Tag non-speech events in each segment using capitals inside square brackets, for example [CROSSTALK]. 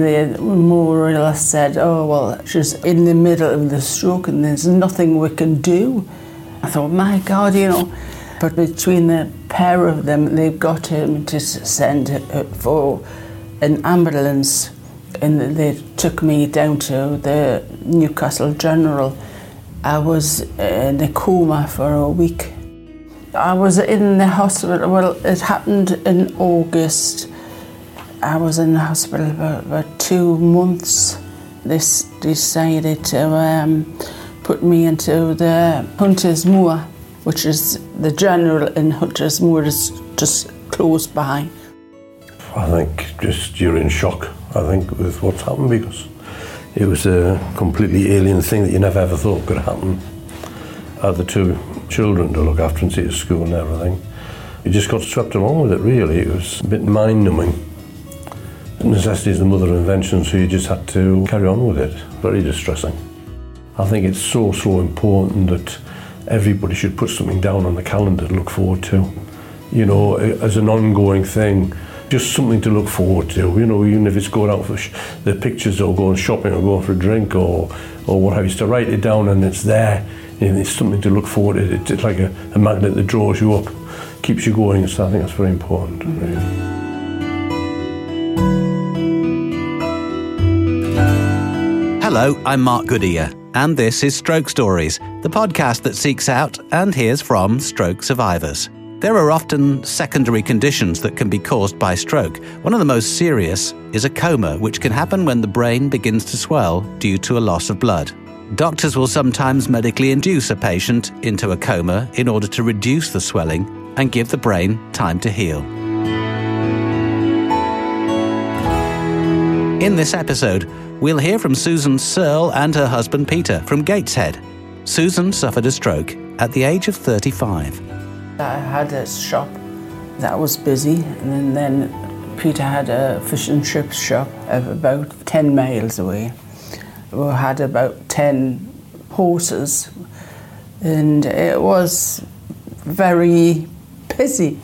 they more or less said, oh, well, she's in the middle of the stroke and there's nothing we can do. I thought, my God, you know. But between the pair of them, they've got him to send for an ambulance and they took me down to the Newcastle General. I was in a coma for a week. I was in the hospital, well, it happened in August. I was in the hospital for about two months. They decided to um, put me into the Hunters Moor, which is the general in Hunters Moor, is just close by. I think just you're in shock, I think, with what's happened because it was a completely alien thing that you never ever thought could happen. I had the two children to look after and see to school and everything. You just got swept along with it, really. It was a bit mind numbing. Necessity is the mother of invention, so you just had to carry on with it. Very distressing. I think it's so, so important that everybody should put something down on the calendar to look forward to. You know, as an ongoing thing just something to look forward to. You know, even if it's going out for sh- the pictures or going shopping or going for a drink or or what have you, to write it down and it's there. And it's something to look forward to. It's, like a, a, magnet that draws you up, keeps you going. So I think that's very important. Really. Hello, I'm Mark Goodyear, and this is Stroke Stories, the podcast that seeks out and hears from stroke survivors. There are often secondary conditions that can be caused by stroke. One of the most serious is a coma, which can happen when the brain begins to swell due to a loss of blood. Doctors will sometimes medically induce a patient into a coma in order to reduce the swelling and give the brain time to heal. In this episode, we'll hear from Susan Searle and her husband Peter from Gateshead. Susan suffered a stroke at the age of 35. I had a shop that was busy, and then Peter had a fish and chips shop about 10 miles away. We had about 10 horses, and it was very busy.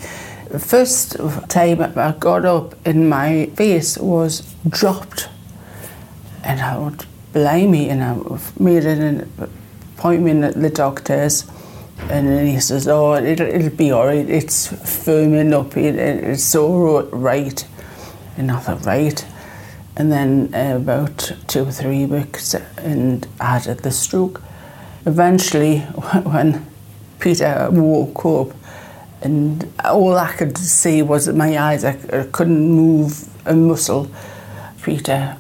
The first time I got up and my face was dropped, and I would blame me, and I made an appointment at the doctor's and then he says, oh, it'll, it'll be all right. It's firming up. It, it's all right. And I thought, right. And then uh, about two or three weeks, and I had the stroke. Eventually, [LAUGHS] when Peter woke up, and all I could see was my eyes, I, I couldn't move a muscle. Peter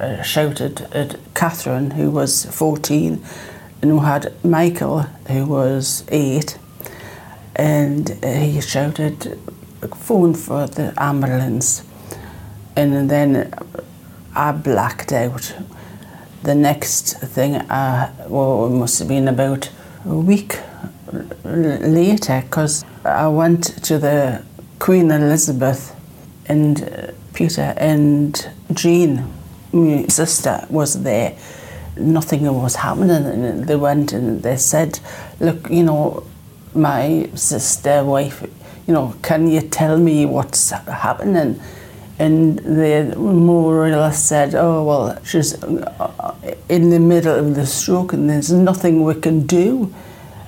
uh, shouted at Catherine, who was 14, and we had Michael, who was eight, and uh, he shouted, phone for the ambulance. And then I blacked out. The next thing, I, well, it must have been about a week later, because I went to the Queen Elizabeth, and uh, Peter and Jean, sister, was there nothing was happening. And they went and they said, Look, you know, my sister, wife, you know, can you tell me what's happening? And they more or less said, Oh, well, she's uh, in the middle of the stroke and there's nothing we can do.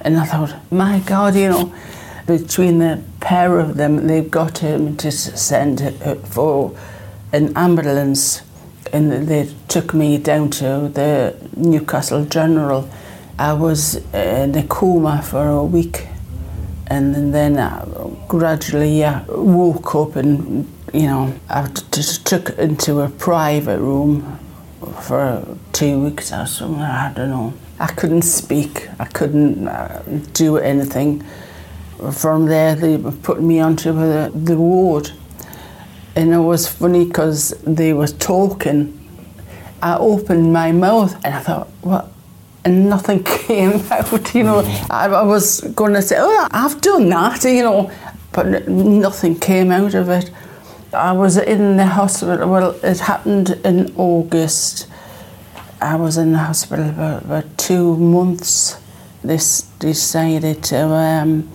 And I thought, My God, you know, between the pair of them, they've got him to send for an ambulance and they took me down to the Newcastle General. I was in a coma for a week, and then I gradually I woke up and you know I just took into a private room for two weeks or something. I don't know. I couldn't speak. I couldn't uh, do anything. From there, they put me onto the, the ward and it was funny because they were talking. I opened my mouth and I thought, what? And nothing [LAUGHS] came out, you know. I, I was going to say, oh, I've done that, you know, but nothing came out of it. I was in the hospital, well, it happened in August. I was in the hospital for about two months. They decided to um,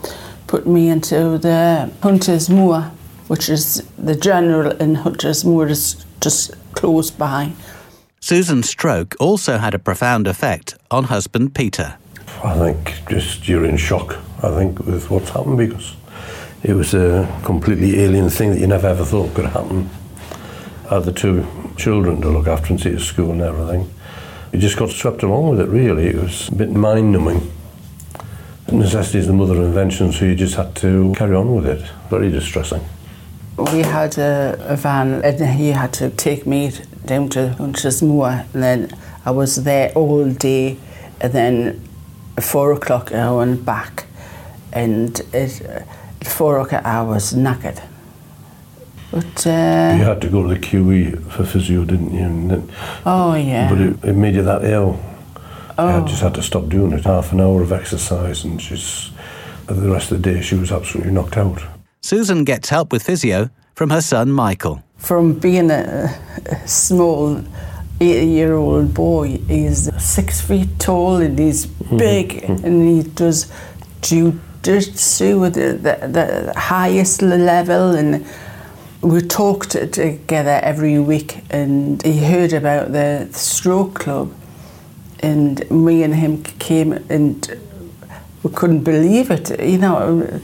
put me into the Hunters Moor which is the general in Hunters Moor is just close by. Susan's stroke also had a profound effect on husband Peter. I think just you're in shock, I think, with what's happened because it was a completely alien thing that you never ever thought could happen. I had the two children to look after and see to school and everything. You just got swept along with it, really. It was a bit mind numbing. Necessity is the mother of invention, so you just had to carry on with it. Very distressing. We had a, a van and he had to take me down to Hunter's Moor and then I was there all day and then at four o'clock I went back and it, at four o'clock I was knackered. But, uh, You had to go to the QE for physio, didn't you? And then, oh yeah. But it, it made you that ill. Oh. I just had to stop doing it. Half an hour of exercise, and she's the rest of the day she was absolutely knocked out. Susan gets help with physio from her son Michael. from being a, a small eight-year-old boy, he's six feet tall and he's mm-hmm. big and he does jiu-jitsu at the, the, the highest level and we talked together every week and he heard about the stroke club and me and him came and we couldn't believe it you know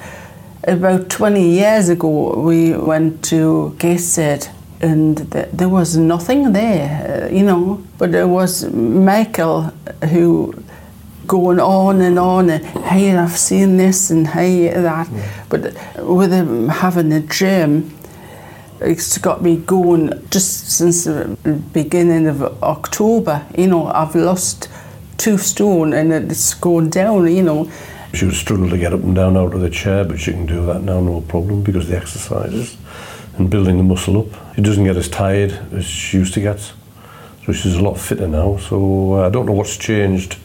about 20 years ago we went to Gateshead and th- there was nothing there uh, you know but there was Michael who going on and on and hey I've seen this and hey that but with him having a gym it's got me going just since the beginning of October. You know, I've lost two stone and it's going down, you know. She would struggle to get up and down out of the chair, but she can do that now, no problem, because the exercises and building the muscle up. She doesn't get as tired as she used to get, so she's a lot fitter now. So uh, I don't know what's changed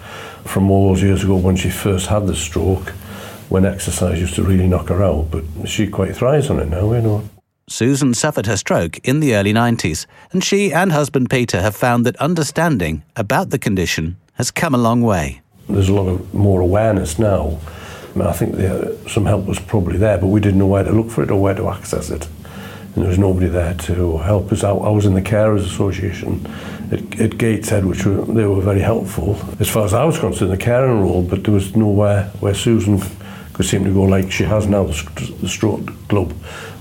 from all those years ago when she first had the stroke, when exercise used to really knock her out, but she quite thrives on it now, you know. Susan suffered her stroke in the early 90s, and she and husband Peter have found that understanding about the condition has come a long way. There's a lot of more awareness now. I, mean, I think the, some help was probably there, but we didn't know where to look for it or where to access it. And there was nobody there to help us out. I was in the Carers Association at, at Gateshead, which were, they were very helpful as far as I was concerned, the caring role, but there was nowhere where Susan could seem to go like she has now, the, the stroke club,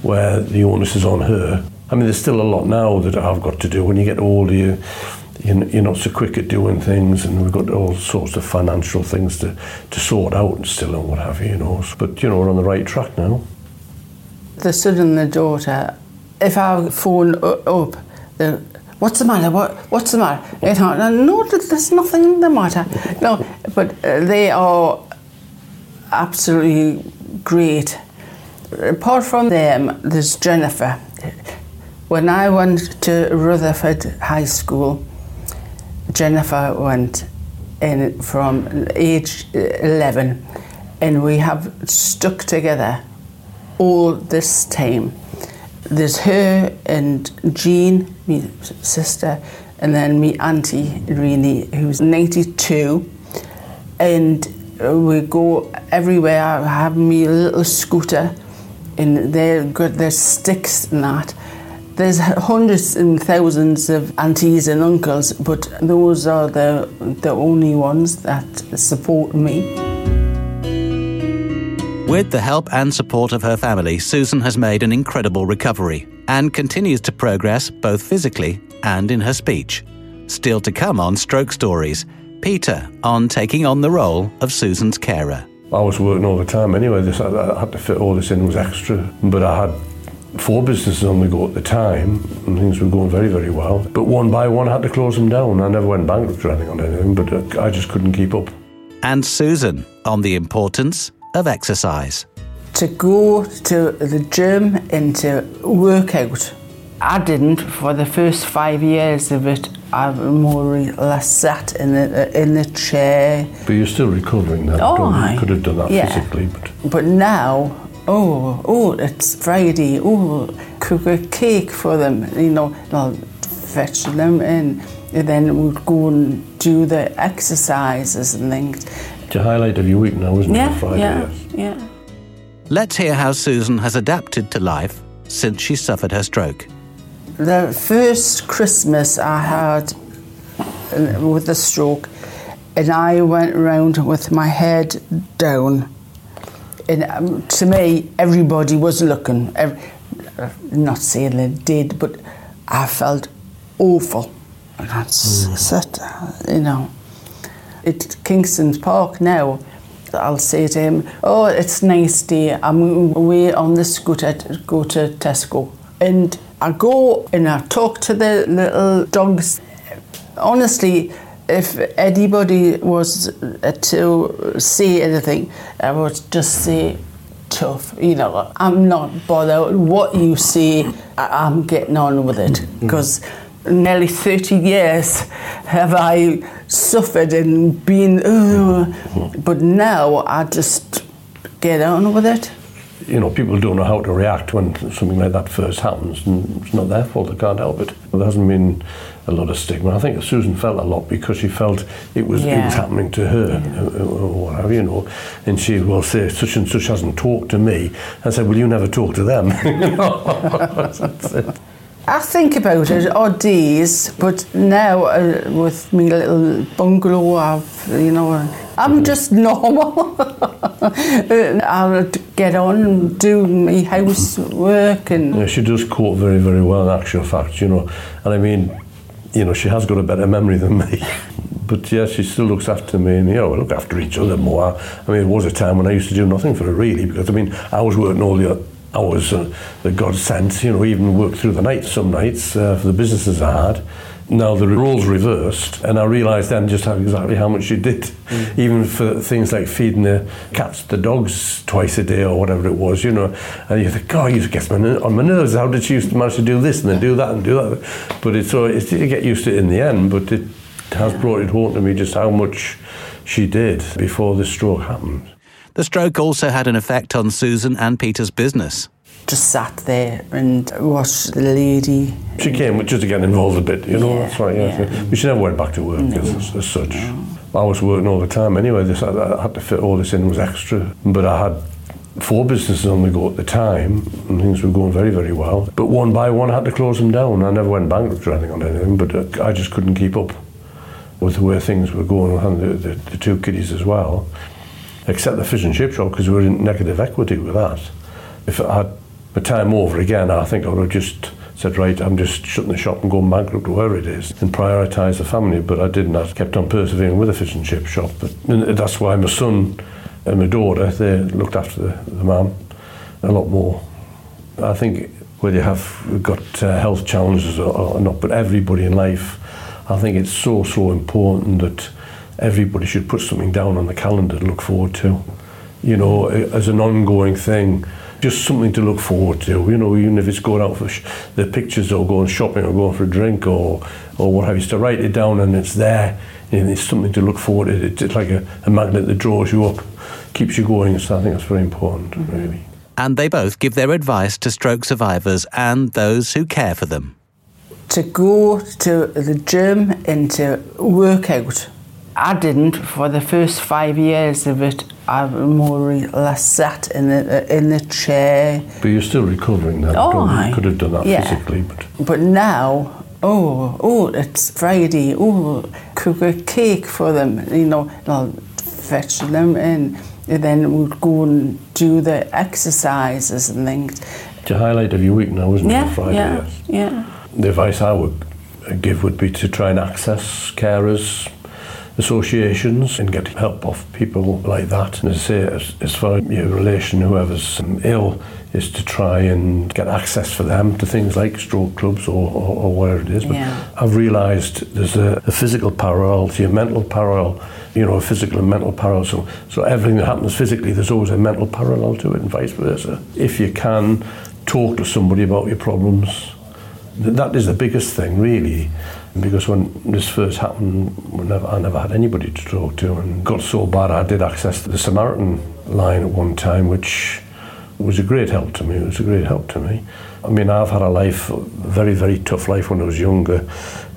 where the onus is on her. I mean, there's still a lot now that I've got to do. When you get older, you, you- you're not so quick at doing things, and we've got all sorts of financial things to, to sort out and still and what have you, you know. But, you know, we're on the right track now. The son and the daughter, if I phone up, the what's the matter? What what's the matter? You know, no, there's nothing the matter. No, but uh, they are absolutely great. Apart from them, there's Jennifer. When I went to Rutherford High School, Jennifer went in from age 11 and we have stuck together all this time. There's her and Jean, my sister, and then me auntie Rini, who's 92. And we go everywhere. I have me little scooter, and they've got their sticks and that. There's hundreds and thousands of aunties and uncles, but those are the the only ones that support me. With the help and support of her family, Susan has made an incredible recovery and continues to progress both physically and in her speech. Still to come on Stroke Stories, Peter on taking on the role of Susan's carer. I was working all the time anyway. This, I, I had to fit all this in, it was extra. But I had four businesses on the go at the time, and things were going very, very well. But one by one, I had to close them down. I never went bankrupt or anything on anything, but uh, I just couldn't keep up. And Susan on the importance of exercise. to go to the gym and to work out. I didn't for the first five years of it. I more or less sat in the in the chair. But you're still recovering now. Oh, don't you? You could have done that Yeah. physically, but But now, oh, oh, it's Friday. Oh, cook a cake for them. You know, I'll fetch them in, and then we'll go and do the exercises and things. it's a highlight of your week now, isn't it? Yeah, on Friday, yeah, yes. yeah. Let's hear how Susan has adapted to life since she suffered her stroke. the first Christmas I had uh, with the stroke, and I went around with my head down. And um, to me, everybody was looking. Ev- uh, not saying they did, but I felt awful. And that's it, uh, you know. At Kingston's Park now, I'll say to him, "Oh, it's nice day. I'm away on the scooter to go to Tesco." And I go and I talk to the little dogs. Honestly, if anybody was uh, to say anything, I would just say, tough. You know, I'm not bothered what you say. I'm getting on with it because nearly 30 years have I suffered and been. Uh, but now I just get on with it. You know, people don't know how to react when something like that first happens, and it's not their fault, they can't help it. There hasn't been a lot of stigma. I think Susan felt a lot because she felt it was, it was happening to her, uh, or whatever, you know. And she will say, such and such hasn't talked to me. I said, well, you never talk to them. [LAUGHS] You know? That's it. I think about it odd days, but now uh, with me little bungalow, I've, you know, I'm just [LAUGHS] normal. [LAUGHS] I get on and do my housework and... Yeah, she does cope very, very well in actual fact, you know. And I mean, you know, she has got a better memory than me. but yeah, she still looks after me and, you know, we look after each other more. I mean, it was a time when I used to do nothing for her really because, I mean, I was working all the hours uh, that God sent, you know, even worked through the night some nights uh, for the businesses I had. Now the roles reversed, and I realised then just how exactly how much she did, mm. even for things like feeding the cats, the dogs twice a day or whatever it was, you know. And you think, God, you gets me on my nerves. How did she used to manage to do this and then do that and do that? But it's so it's, you get used to it in the end. But it has brought it home to me just how much she did before the stroke happened. The stroke also had an effect on Susan and Peter's business. Just sat there and watched the lady. She came just to get involved a bit, you know. Yeah, that's right. Yeah. yeah. But she never went back to work as, as such. I was working all the time anyway. This I, I had to fit all this in was extra, but I had four businesses on the go at the time, and things were going very, very well. But one by one, I had to close them down. I never went bankrupt or anything on anything, but uh, I just couldn't keep up with the way things were going, and the, the, the two kiddies as well. Except the fish and chip shop, because we were in negative equity with that. If I had my time over again, I think I would have just said, right, I'm just shutting the shop and going bankrupt, wherever it is, and prioritise the family. But I didn't. I kept on persevering with the fish and chip shop. But that's why my son and my daughter, they looked after the, the mum a lot more. I think whether you have got uh, health challenges or, or not, but everybody in life, I think it's so, so important that everybody should put something down on the calendar to look forward to. You know, as an ongoing thing, just something to look forward to. You know, even if it's going out for sh- the pictures or going shopping or going for a drink or, or what have you, to write it down and it's there and it's something to look forward to. It's, it's like a, a magnet that draws you up, keeps you going. So I think that's very important, mm-hmm. really. And they both give their advice to stroke survivors and those who care for them. to go to the gym and to work out. I didn't for the first five years of it. I more or less sat in the uh, in the chair. But you're still recovering now. Oh, you could have done that Yeah. physically, but But now, oh, oh, it's Friday. Oh, cook a cake for them. You know, and I'll fetch them in, and then we'll go and do the exercises and things. it's a highlight of your week now, isn't it? Yeah, on Friday, yeah, yes. yeah. The advice I would uh, give would be to try and access carers associations and get help off people like that. And as I say, as, as far as your relation, whoever's um, ill, is to try and get access for them to things like stroke clubs or, or, or whatever it is. But Yeah. I've realised there's a, a physical parallel to your mental parallel, you know, a physical and mental parallel. So, so everything that happens physically, there's always a mental parallel to it and vice versa. If you can talk to somebody about your problems, th- that is the biggest thing, really. Because when this first happened, never, I never had anybody to talk to, and got so bad I did access the Samaritan line at one time, which was a great help to me. It was a great help to me. I mean, I've had a life, a very, very tough life when I was younger,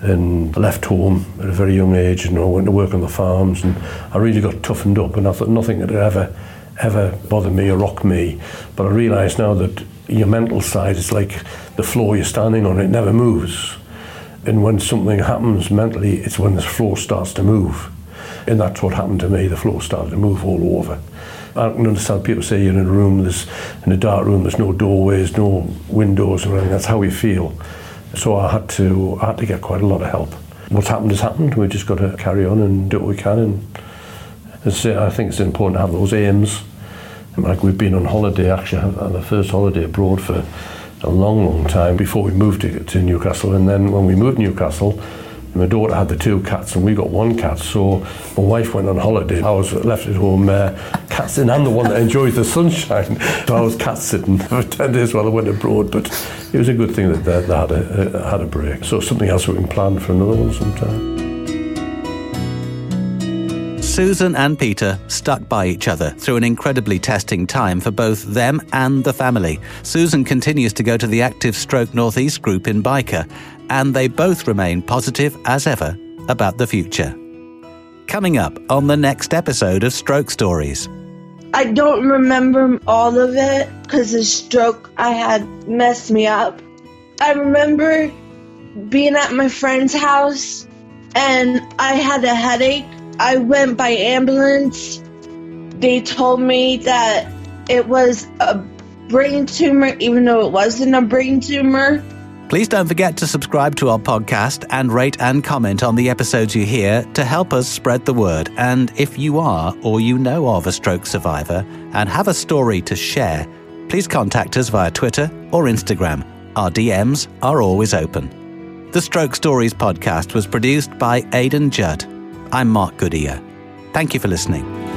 and left home at a very young age, and I went to work on the farms, and I really got toughened up, and I thought nothing had ever, ever bother me or rock me. But I realise now that your mental side is like the floor you're standing on, it never moves. And when something happens mentally, it's when the floor starts to move. And that's what happened to me. The floor started to move all over. I can understand people say you're in a room, there's in a dark room, there's no doorways, no windows or anything. That's how you feel. So I had to I had to get quite a lot of help. What's happened has happened. We've just got to carry on and do what we can. And it's, I think it's important to have those aims. Like we've been on holiday, actually, the first holiday abroad for a long, long time before we moved to, to Newcastle. And then when we moved Newcastle, my daughter had the two cats and we got one cat. So my wife went on holiday. I was left at home uh, cat sitting. I'm the one that enjoys the sunshine. [LAUGHS] So I was cat sitting [LAUGHS] for 10 days while I went abroad. But it was a good thing that they, had, a, had a break. So something else we can plan for another one sometime. Susan and Peter stuck by each other through an incredibly testing time for both them and the family. Susan continues to go to the Active Stroke Northeast group in Byker, and they both remain positive as ever about the future. Coming up on the next episode of Stroke Stories. I don't remember all of it because the stroke I had messed me up. I remember being at my friend's house and I had a headache I went by ambulance. They told me that it was a brain tumor, even though it wasn't a brain tumor. Please don't forget to subscribe to our podcast and rate and comment on the episodes you hear to help us spread the word. And if you are or you know of a stroke survivor and have a story to share, please contact us via Twitter or Instagram. Our DMs are always open. The Stroke Stories podcast was produced by Aidan Judd. I'm Mark Goodyear. Thank you for listening.